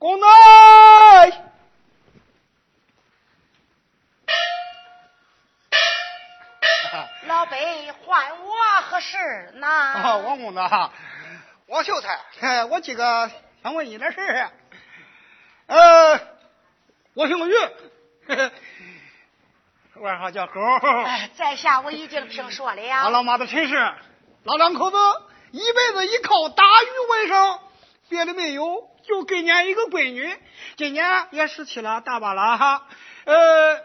公子，老伯唤我何事呢？啊，王公子，王秀才，我今个想问你点事儿。呃，我姓于，外号叫狗。哎，在下我已经听说了。俺老妈的陈氏，老两口子一辈子依靠打鱼为生，别的没有，就给俺一个闺女，今年也十七了，大把了哈。呃，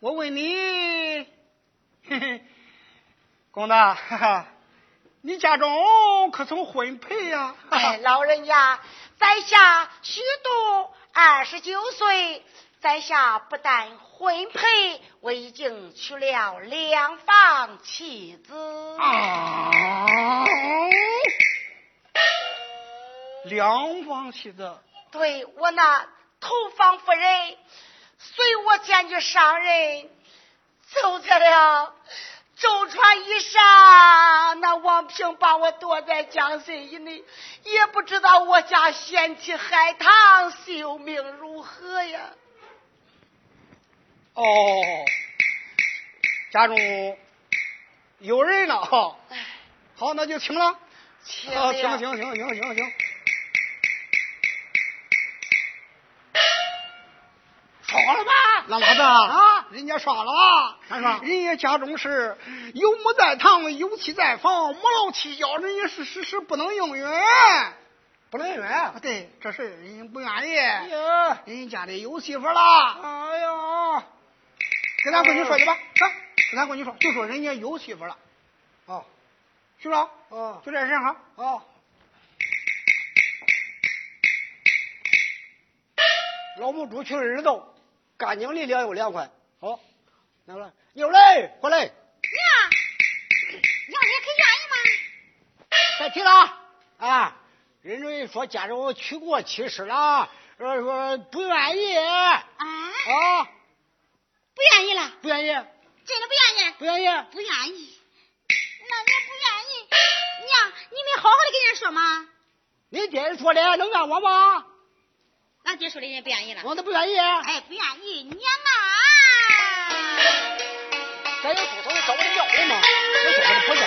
我问你，嘿嘿，公子，哈哈，你家中可曾婚配呀？哎，老人家，在下虚度二十九岁，在下不但婚配，我已经娶了两房妻子。啊，两房妻子。对我那头房夫人，随我前去上任，走在了舟船一上，那王平把我躲在江心以内，也不知道我家贤妻海棠性命如何呀。哦，家中有人了哈。好，那就请了。请啊，请了请请请请请。说了吧？老妈子啊，人家说了人家家中是有母在堂，有妻在房，没老妻教，人家是事事不能应允。不能应允。啊，对，这事人家不愿意。呀，人家家里有媳妇了，哎呀，跟咱闺女说去吧，啊，跟咱闺女说，就说人家有媳妇了，哦，去了，哦，就这事哈。哦，老母猪去了日头，干净利落又凉快。好，来了，牛嘞，过来，娘，娘你可愿意吗？别提了啊！人家说家中娶过妻室了，说说不愿意啊，啊，不愿意了，不愿意，真的不愿意，不愿意。不愿意。那你不愿意，娘，你没好好的跟人家说吗？你爹说的能怨我吗？俺爹说的人家不愿意了。我都不愿意。哎，不愿意，娘啊！咱有骨头找我的要人吗？我说我的婆家。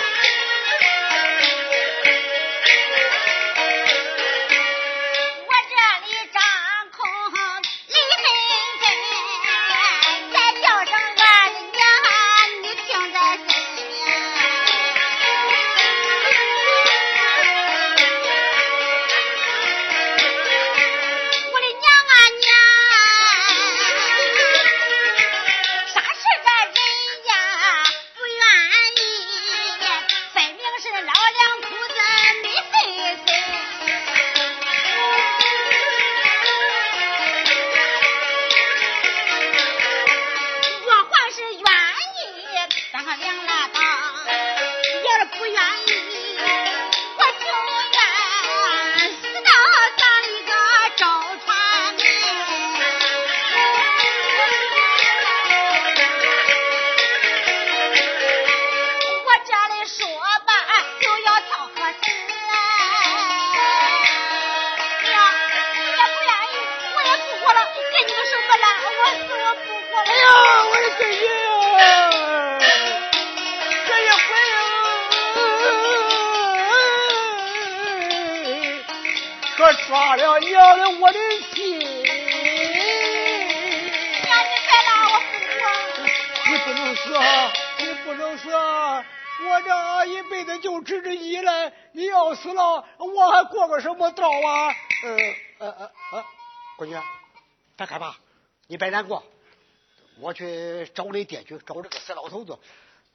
去找你爹去，找这个死老头子，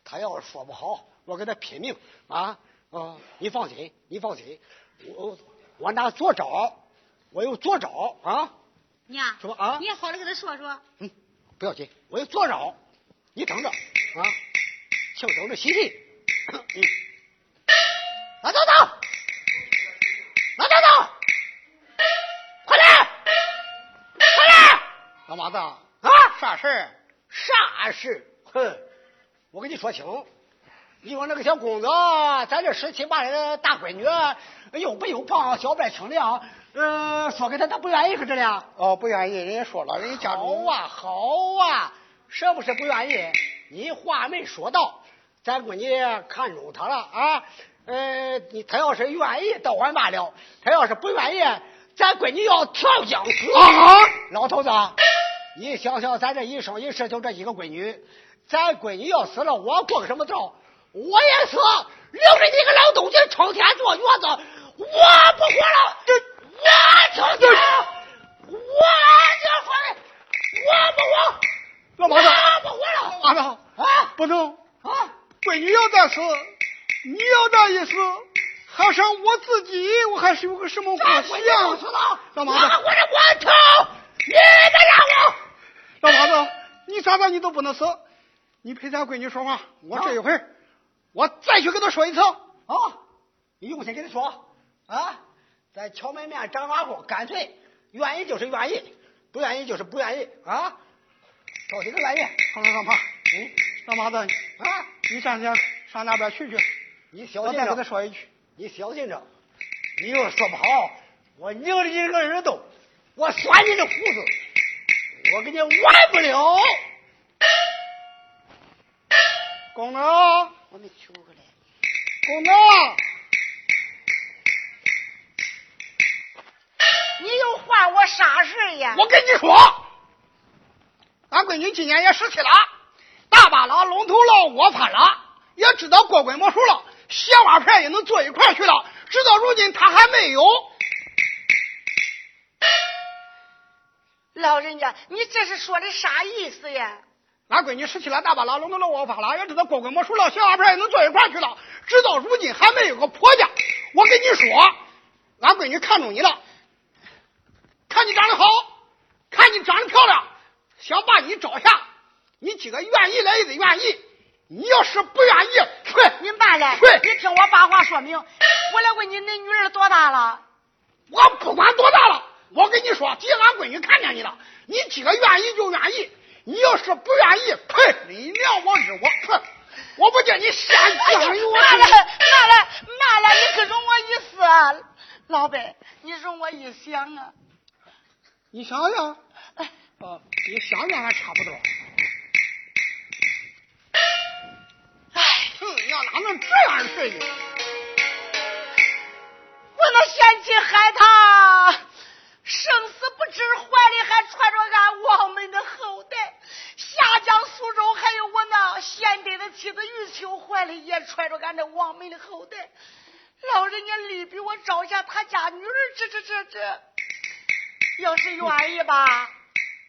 他要是说不好，我跟他拼命啊！啊，你放心，你放心，我我拿左招，我有左招啊！娘，什么啊你好好的跟他说说。嗯，不要紧，我有左招，你等着啊，请等着细细。嗯，老头子，老头子，快来，快来！老麻子啊，啊，啥事儿？啥事？哼，我跟你说清，你说那个小公子，咱这十七八的大闺女，又白又胖，小白清亮，呃，说给他他不愿意可这了。哦，不愿意，人家说了，人家家好中啊，好啊，是不是不愿意？你话没说到，咱闺女看中他了啊。呃，你他要是愿意，倒还罢了；他要是不愿意，咱闺女要跳江死。啊！老头子，你想想，咱这一生一世就这一个闺女，咱闺女要死了，我过个什么道？我也死，留着你个老东西成天坐月子，我不活了，我成天，我就说的，我不活，老妈子我不活了，妈子啊不能，啊！闺女要再死，你要再一死，还剩我自己，我还是有个什么咱活闺女要死想？了，老妈子我活着我头，你得让我。老麻子，你咋着你都不能死，你陪咱闺女说话，我这一会儿，我再去跟她说一次。啊，你用心跟她说啊，在荞麦面张瓦锅，干脆愿意就是愿意，不愿意就是不愿意啊，到底个愿意好了，老妈，嗯老妈子，啊，你先先上那边去去，你小我再跟她，说一句。你小心着，你要说不好，我拧着你这个耳朵，我拴你的胡子，我跟你完不了。公子，我没求过来，公子，你又唤我啥事呀？我跟你说，俺闺女今年也十七了，大巴了，龙头了，窝翻了，也知道过鬼魔术了，鞋袜片也能坐一块去了，直到如今她还没有。老人家，你这是说的啥意思呀？俺闺女十七了，大把了，龙头了，窝发了，也知道过鬼魔术了，鞋袜片也能坐一块去了，直到如今还没有个婆家。我跟你说，俺闺女看中你了，看你长得好，看你长得漂亮，想把你招下。你今个愿意来也得愿意，你要是不愿意，去。你慢来，去你听我把话说明。我来问你，恁女儿多大了？我不管多大了，我跟你说，既然俺闺女看见你了，你今个愿意就愿意，你要是不愿意，呸，你娘我日我，退，我不叫你先讲慢有来，慢来，慢来，你可容我一思啊，老伯，你容我一想啊。你想想，哎呃，比想想还差不多。哎，哼，要哪能这样睡呢？我能嫌弃害他生死不知，怀里还揣着俺王门的后代；下江苏州还有我那贤德的妻子玉秋，怀里也揣着俺这王门的后代。老人家力逼我找下他家女儿，这这这这，要是愿意吧，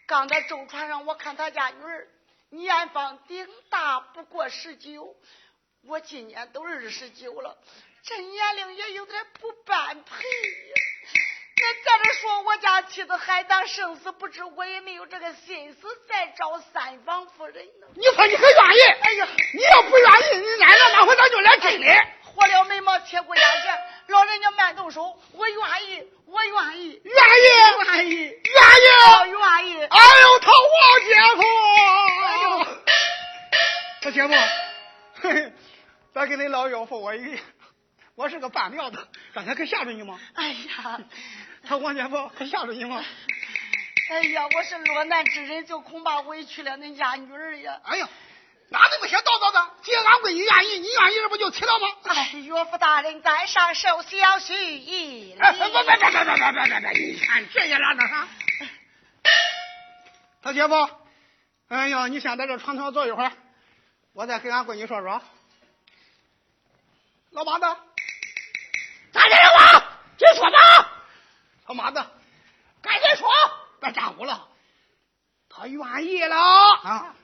刚才舟船上，我看他家女儿年方顶大不过十九，我今年都二十九了，这年龄也有点不般配呀。那再者说，我家妻子还当生死不知，我也没有这个心思再找三房夫人呢。你说你还愿意？哎呀，你要不愿意，你奶奶，那回咱就来真的。火燎眉毛，铁骨眼线，老人家慢动手，我愿意，我愿意，愿意，愿意，愿我意。愿意。哎呦，他王姐夫，他姐夫，嘿嘿，咱给恁老岳父我一个，我是个半吊子，刚才可吓着你吗？哎呀，他王姐夫可吓着你吗？哎呀，我是落难之人，就恐怕委屈了恁家女儿呀。哎呀，哪那么些叨叨的？既然俺闺女愿意，你愿意，这不就齐了吗？哎，岳父大人在上，受小婿一礼。哎，别别别别别别别！你看这也拉倒啥？他姐夫，哎呀，你先在这床头坐一会儿，我再跟俺闺女说说。老妈子，咋的了我？你说吧。老妈子，赶紧说。别咋呼了。他愿意了啊，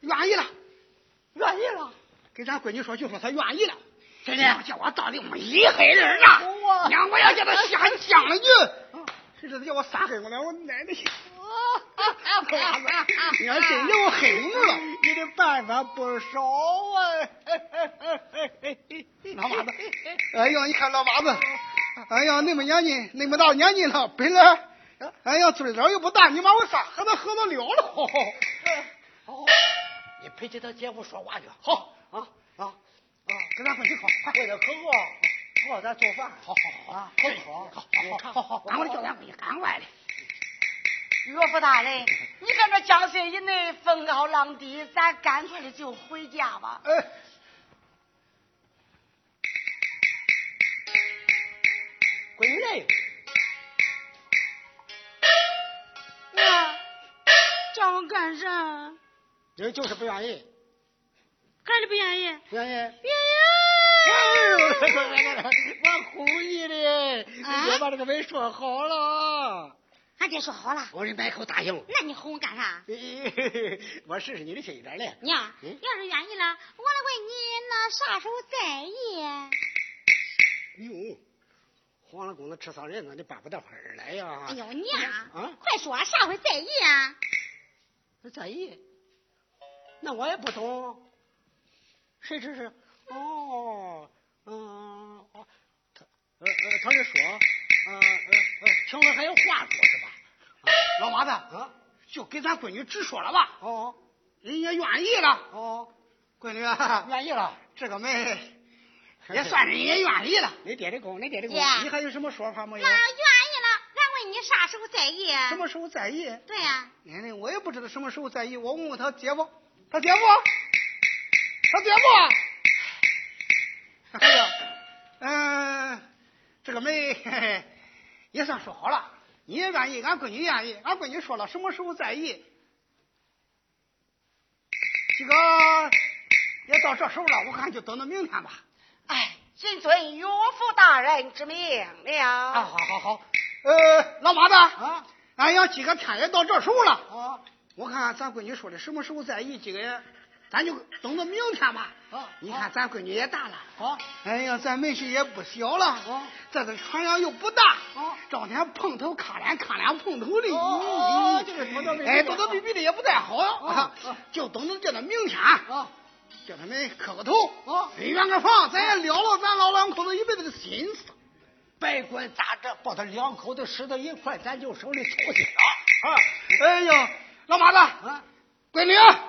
愿意了，愿意了。给咱闺女说，就说她愿意了。真的娘叫我到底没一黑人呐！我娘，我要叫他先讲了句，谁知道叫我撒黑我了？我奶奶！老妈子，你还真有黑我了。你的办法不少啊！老妈子，哎呀，你看老妈子，哎呀，那么年纪，那么大年纪了，本来，哎呀，嘴脸又不大，你把我仨喝都喝都了了。你陪着他姐夫说话去。好啊啊！啊，跟咱回去考，快为了可饿，饿咱做饭。好好好啊，好好好好好好，赶快叫咱回去，赶快的。岳父大人，你看这江心以内风高浪低，咱干脆的就回家吧。哎，闺女嘞，啊，叫我干啥？这就是不愿意，还是不愿意？不愿意。愿 我哄你的，啊我把这个媒说好了。俺爹说好了，我这满口答应。那你哄我干啥？我试试你的心眼嘞。娘，嗯要是愿意了，我来问你那啥时候在意？哟，黄了公子吃上人，那你办不到会儿来呀？哎呦，娘，啊快说啥会在意啊？在意？那我也不懂。谁知是？哦，嗯，哦，他呃呃，他是说，呃呃呃，听说还有话说是吧？老妈子，啊，就给咱闺女直说了吧，哦人家愿意了。哦，闺女啊，愿意了。这个媒也算人家愿意了。你爹的功，你爹的功。你还有什么说法没有那？愿意了，俺问你啥时候在意？什么时候在意？对呀、奶奶，我也不知道什么时候在意。我问问他姐夫，他姐夫，他姐夫。哎呀，嗯、这个媒嘿嘿也算说好了，你也愿意，俺闺女愿意，俺闺女说了什么时候在意。这个也到这时候了，我看就等到明天吧。哎，谨遵岳父大人之命啊，了。好好好，呃，老妈子，啊俺要今个天也到这时候了。啊我看咱闺女说的什么时候在意，这个咱就等到明天吧。啊你看咱闺女也大了，啊哎呀，咱妹婿也不小了，啊这个船上又不大，啊！整天碰头卡脸，卡脸碰头的，哦就是躲躲避避哎，躲躲避避的也不太好，啊啊就等着叫他明天，啊叫他们磕个头，啊圆个房，咱也了了咱老两口子一辈子的心思。别管咋着，把他两口子拾到一块，咱就手里抽筋了。啊，哎呀，老妈子，啊闺女，啊！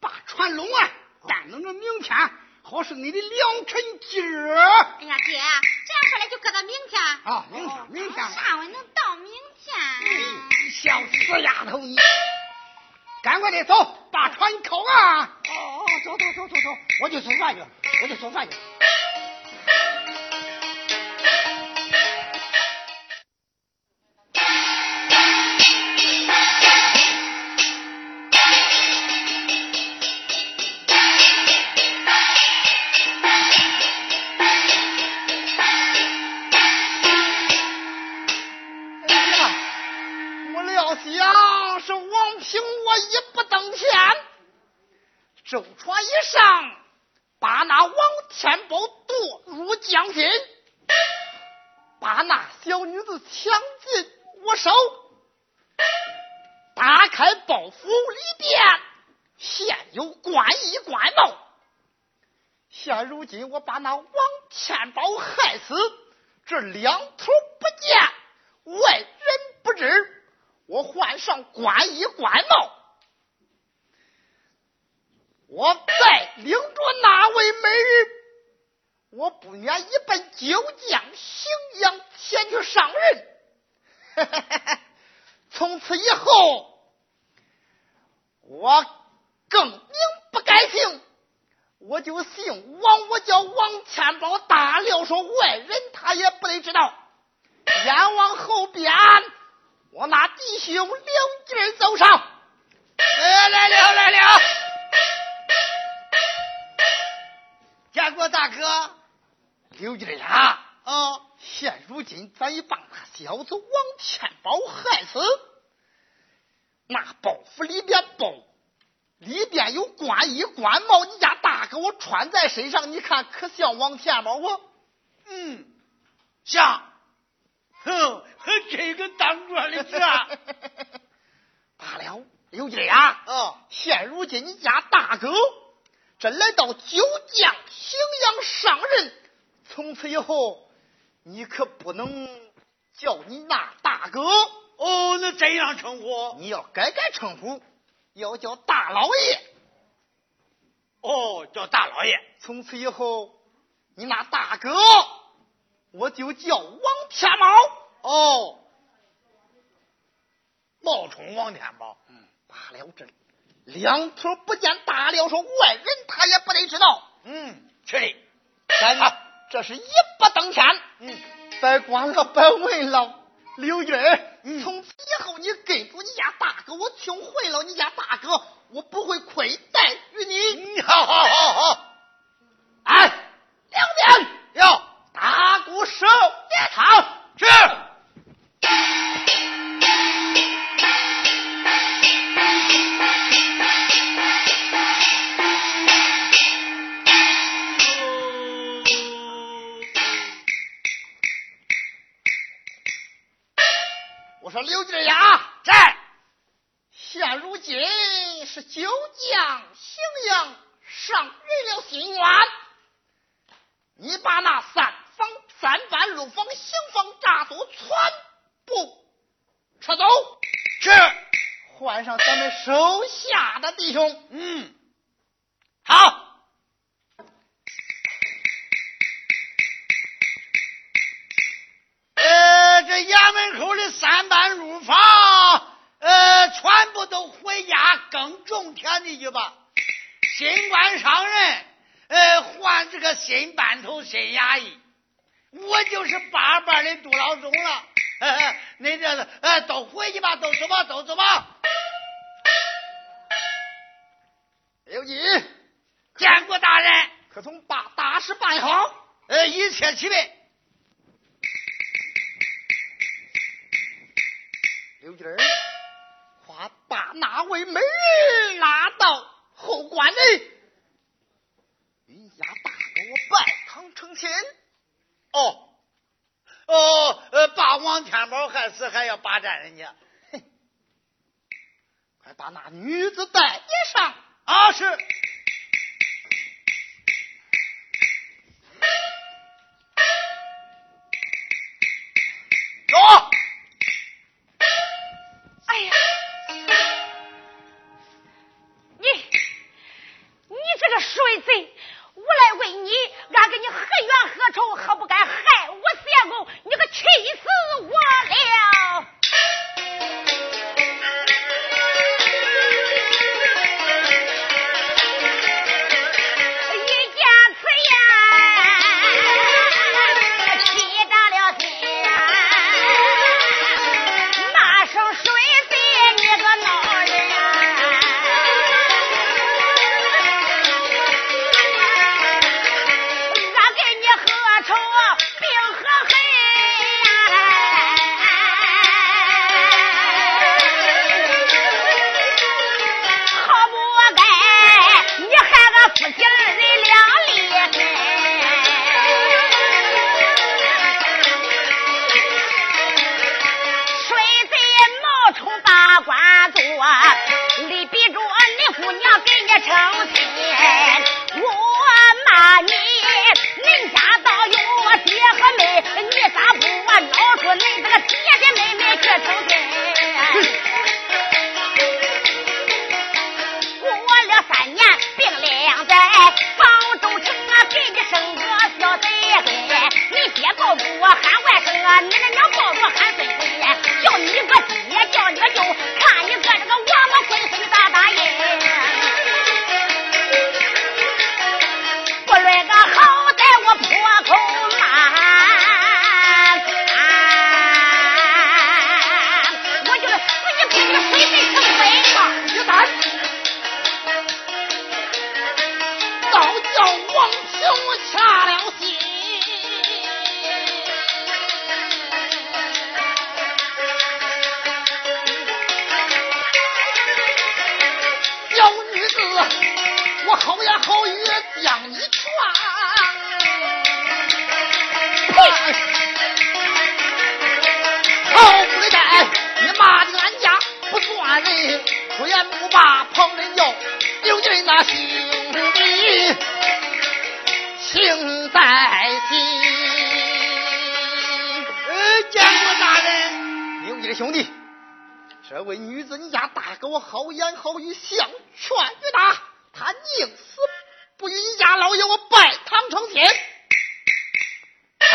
把船拢啊，但等着明天，好是你的良辰吉日哎呀，爹，这样说来就搁到明天。啊！明天，明天，啥玩意能到明天？小死丫头你，赶快的走，把船靠岸。哦哦，走走走走走，我去做饭去，我去做饭去。舟船一上，把那王天宝夺入江心，把那小女子抢进我手，打开包袱里边现有官衣官帽。现如今我把那王天宝害死，这两头不见，外人不知，我换上官衣官帽，我在领着那位美人，我不免一奔九江荥阳前去上任。从此以后，我更名不改姓。我就姓王，我叫王千宝。大了说外人他也不得知道。眼往后边，我那弟兄刘劲走上，哎来了来了，见过大哥。刘劲儿呀，啊，现如今咱已把那小子王天宝害死，那包袱里边包。里边有官衣官帽，你家大哥我穿在身上，你看可像王天宝不？嗯，像。哼，这个当官的像。罢了，刘金呀，啊，现如今你家大哥真来到九江荥阳上任，从此以后你可不能叫你那大哥哦。那这样称呼，你要改改称呼，要叫大老爷哦。叫大老爷，从此以后你那大哥我就叫王天宝哦。冒充王天宝，嗯，罢了，这。两头不见大了，说外人他也不得知道。嗯，确实，咱这是一步登天。嗯，别管了，别问了，刘军，嗯、从此以后你跟住你家大哥，我听会了，你家大哥，我不管你，云家大哥我拜堂成亲，哦哦，呃，把王天宝害死，还要霸占人家，哼。快把那女子带一上，啊，是。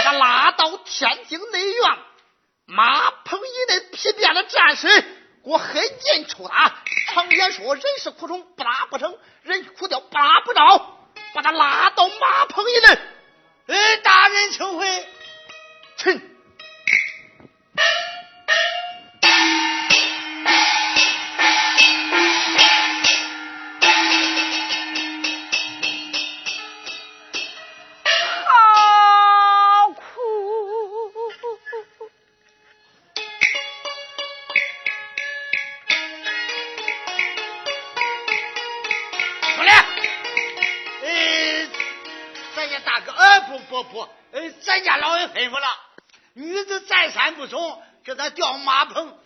他拉到天津内院马棚以内皮鞭的战士，给我狠劲抽他。常言说，人是苦虫，不打不成；人苦雕，不打不着。把他拉到马棚以内。哎，大人请回。臣。那叫马棚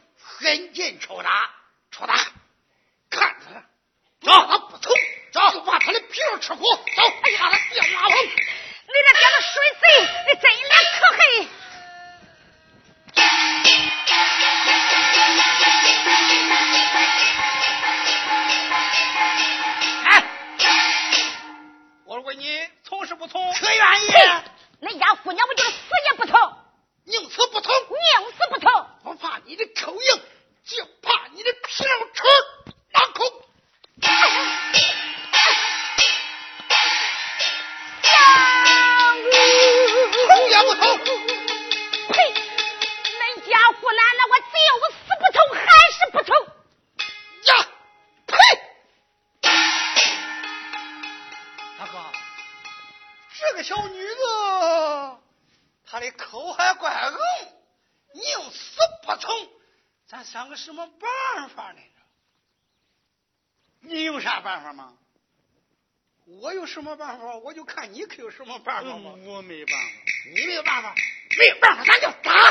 个什么办法来着？你有啥办法吗？我有什么办法？我就看你可有什么办法吗？我没办法，你没有办法，没有办法，咱就打。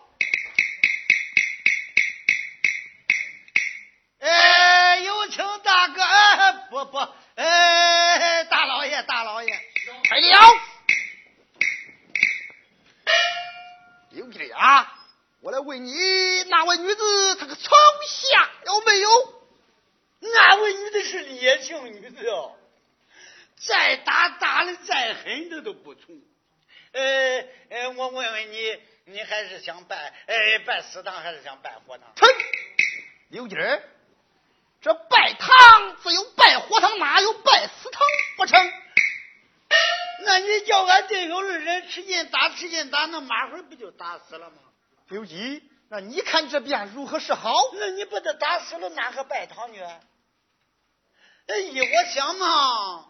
哎，有请大哥，哎不不，哎，大老爷，大老爷，快了。刘金啊，我来问你，那位女子她可床下有没有？那位女子是烈性女子哦，再打打的再狠，她都不从。呃呃，我问问你，你还是想办呃拜祠堂，还是想办活堂？哼，刘金儿，这拜堂只有拜火堂，哪有拜死堂不成？那你叫俺这有二人吃劲打吃劲打，那马会不就打死了吗？刘基，那你看这便如何是好？那你把他打死了，哪个拜堂去？哎，我想嘛，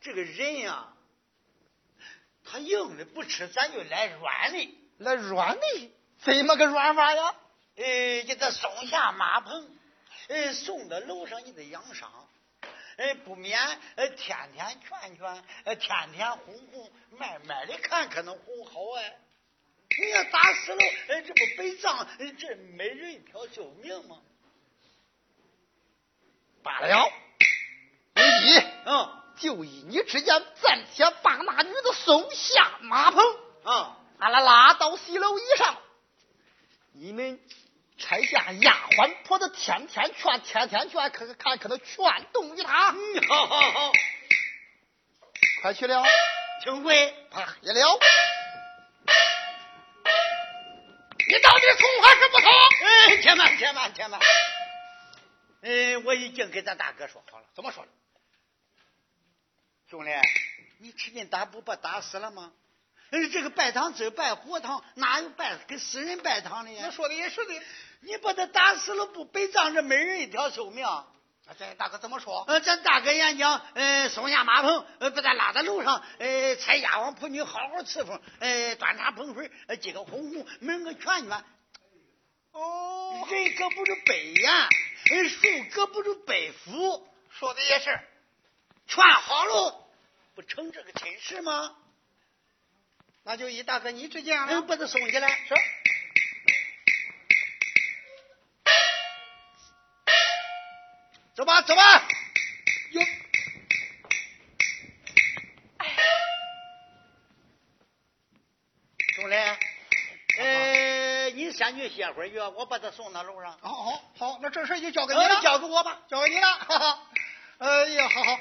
这个人呀。他硬的不吃，咱就来软的，来软的，怎么个软法呀？呃，给他松下马棚，呃，送到楼上，你得养伤，呃，不免呃天天劝劝，呃，天天哄哄，慢慢的看，可能哄好哎。你要打死了，哎，这不白葬，这没人一条救命吗？罢了。嗯，就依你之言，暂且把那女子送下马棚。啊，俺俩拉到西楼以上，你们差下丫鬟婆子，天天劝，天天劝，可看可能劝动于他。嗯，好好好，快去了，请回。啊，也了。你到底从还是不从？哎，且慢，且慢，且慢。哎，我已经跟咱大哥说好了。怎么说的？兄弟，你吃进大不把打死了吗？呃，这个拜堂只拜活堂，哪有拜跟死人拜堂的呀？那说的也是的。你把他打死了，不北葬这每人一条寿命？咱大哥怎么说？呃，咱大哥演讲，呃，松下马棚，呃，把他拉到楼上，呃，差丫鬟仆女好好伺候，呃，端茶捧水，呃，接个红红，门个劝劝。哦，人可不是背呀，树可不是背斧。说的也是。劝好了，不成这个亲事吗？那就依大哥你之见了。嗯，把他送起来。是。走吧，走吧。哟，兄弟，呃，你先去歇会儿去，我把他送到楼上。好好好，那这事就交给你了。呃交给我吧。交给你了。哈哈。哎呀，好好。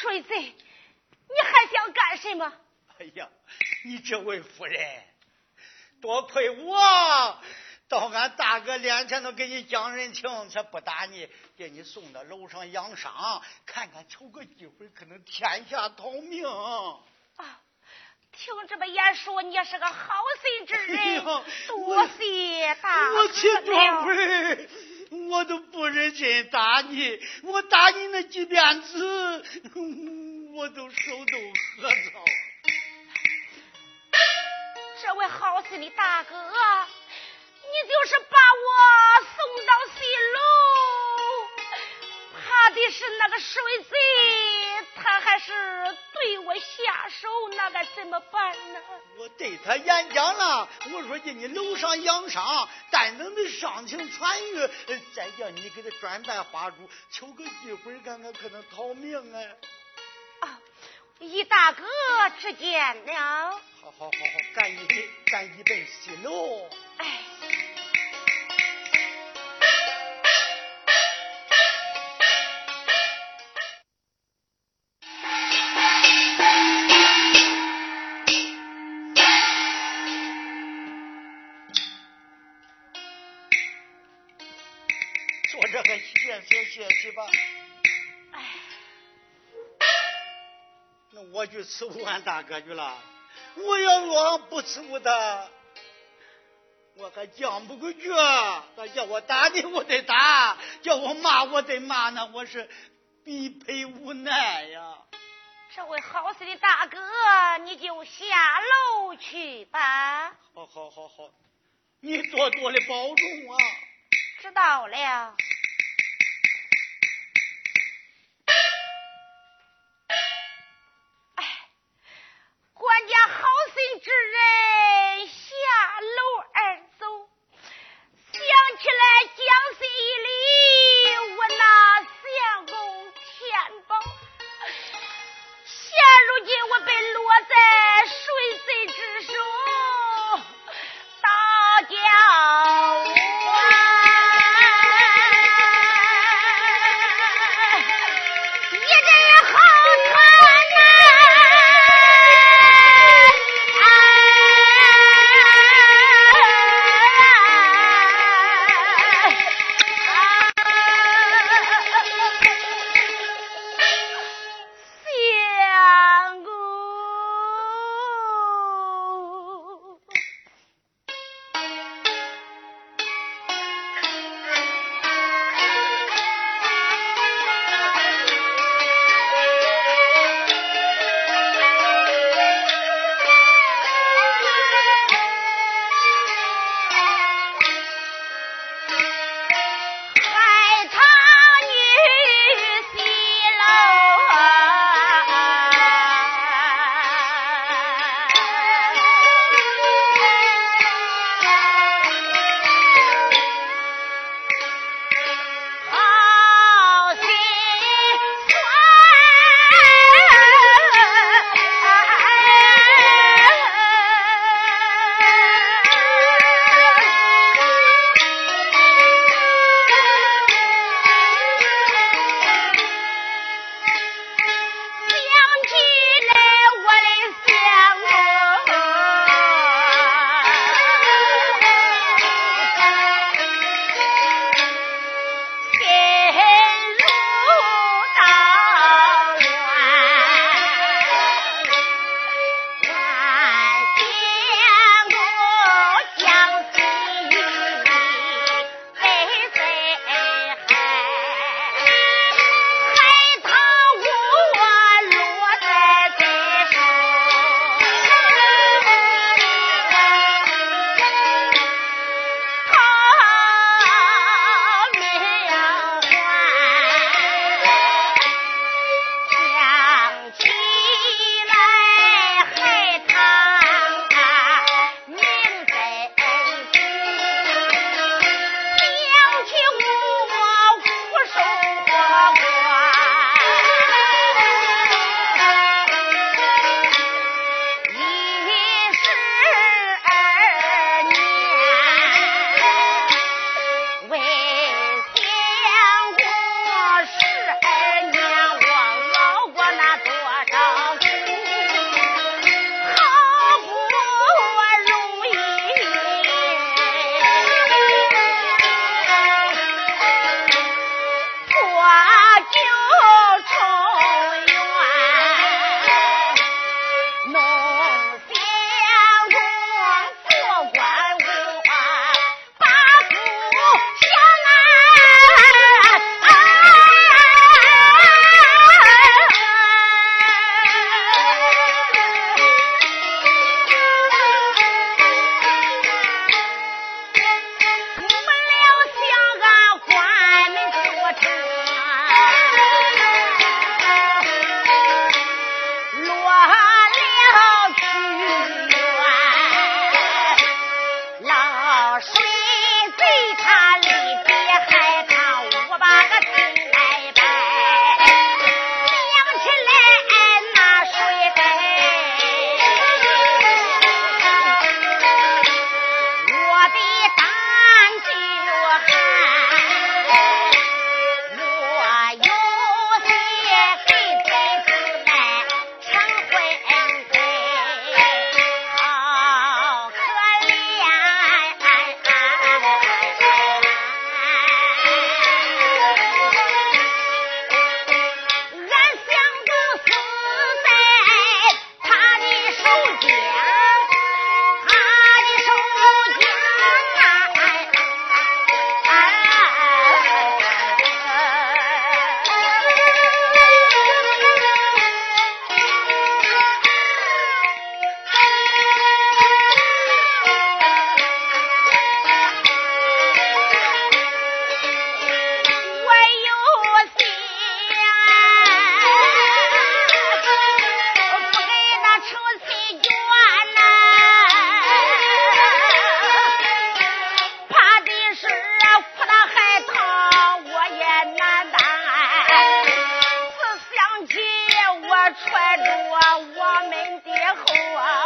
水贼，你还想干什么？哎呀，你这位夫人，多亏我到俺大哥脸前头给你讲人情，才不打你，给你送到楼上养伤，看看瞅个机会，可能天下逃命。啊，听这么言说，你也是个好心之哎人呀，多谢大哥多了。亏，我都不忍心打你，我打你那几鞭子，我都手都合着。这位好心的大哥，你就是把我送到西楼，怕的是那个水贼，他还是对我下手，那该怎么办呢？我对他演讲了，我说叫你楼上养伤，但等你伤情痊愈，呃再叫你给他转办花烛，求个机会看看可能逃命啊。啊，一大哥之见了。好好好好，赶一赶一奔西楼。哎，去吃武汉大哥去了。我要若不伺候他，我还犟不过去。他叫我打你，我得打；叫我骂，我得骂。那我是必赔无奈呀。这位好心的大哥，你就下楼去吧。好好好好，你多多的保重啊！知道了。怀中啊我们的后啊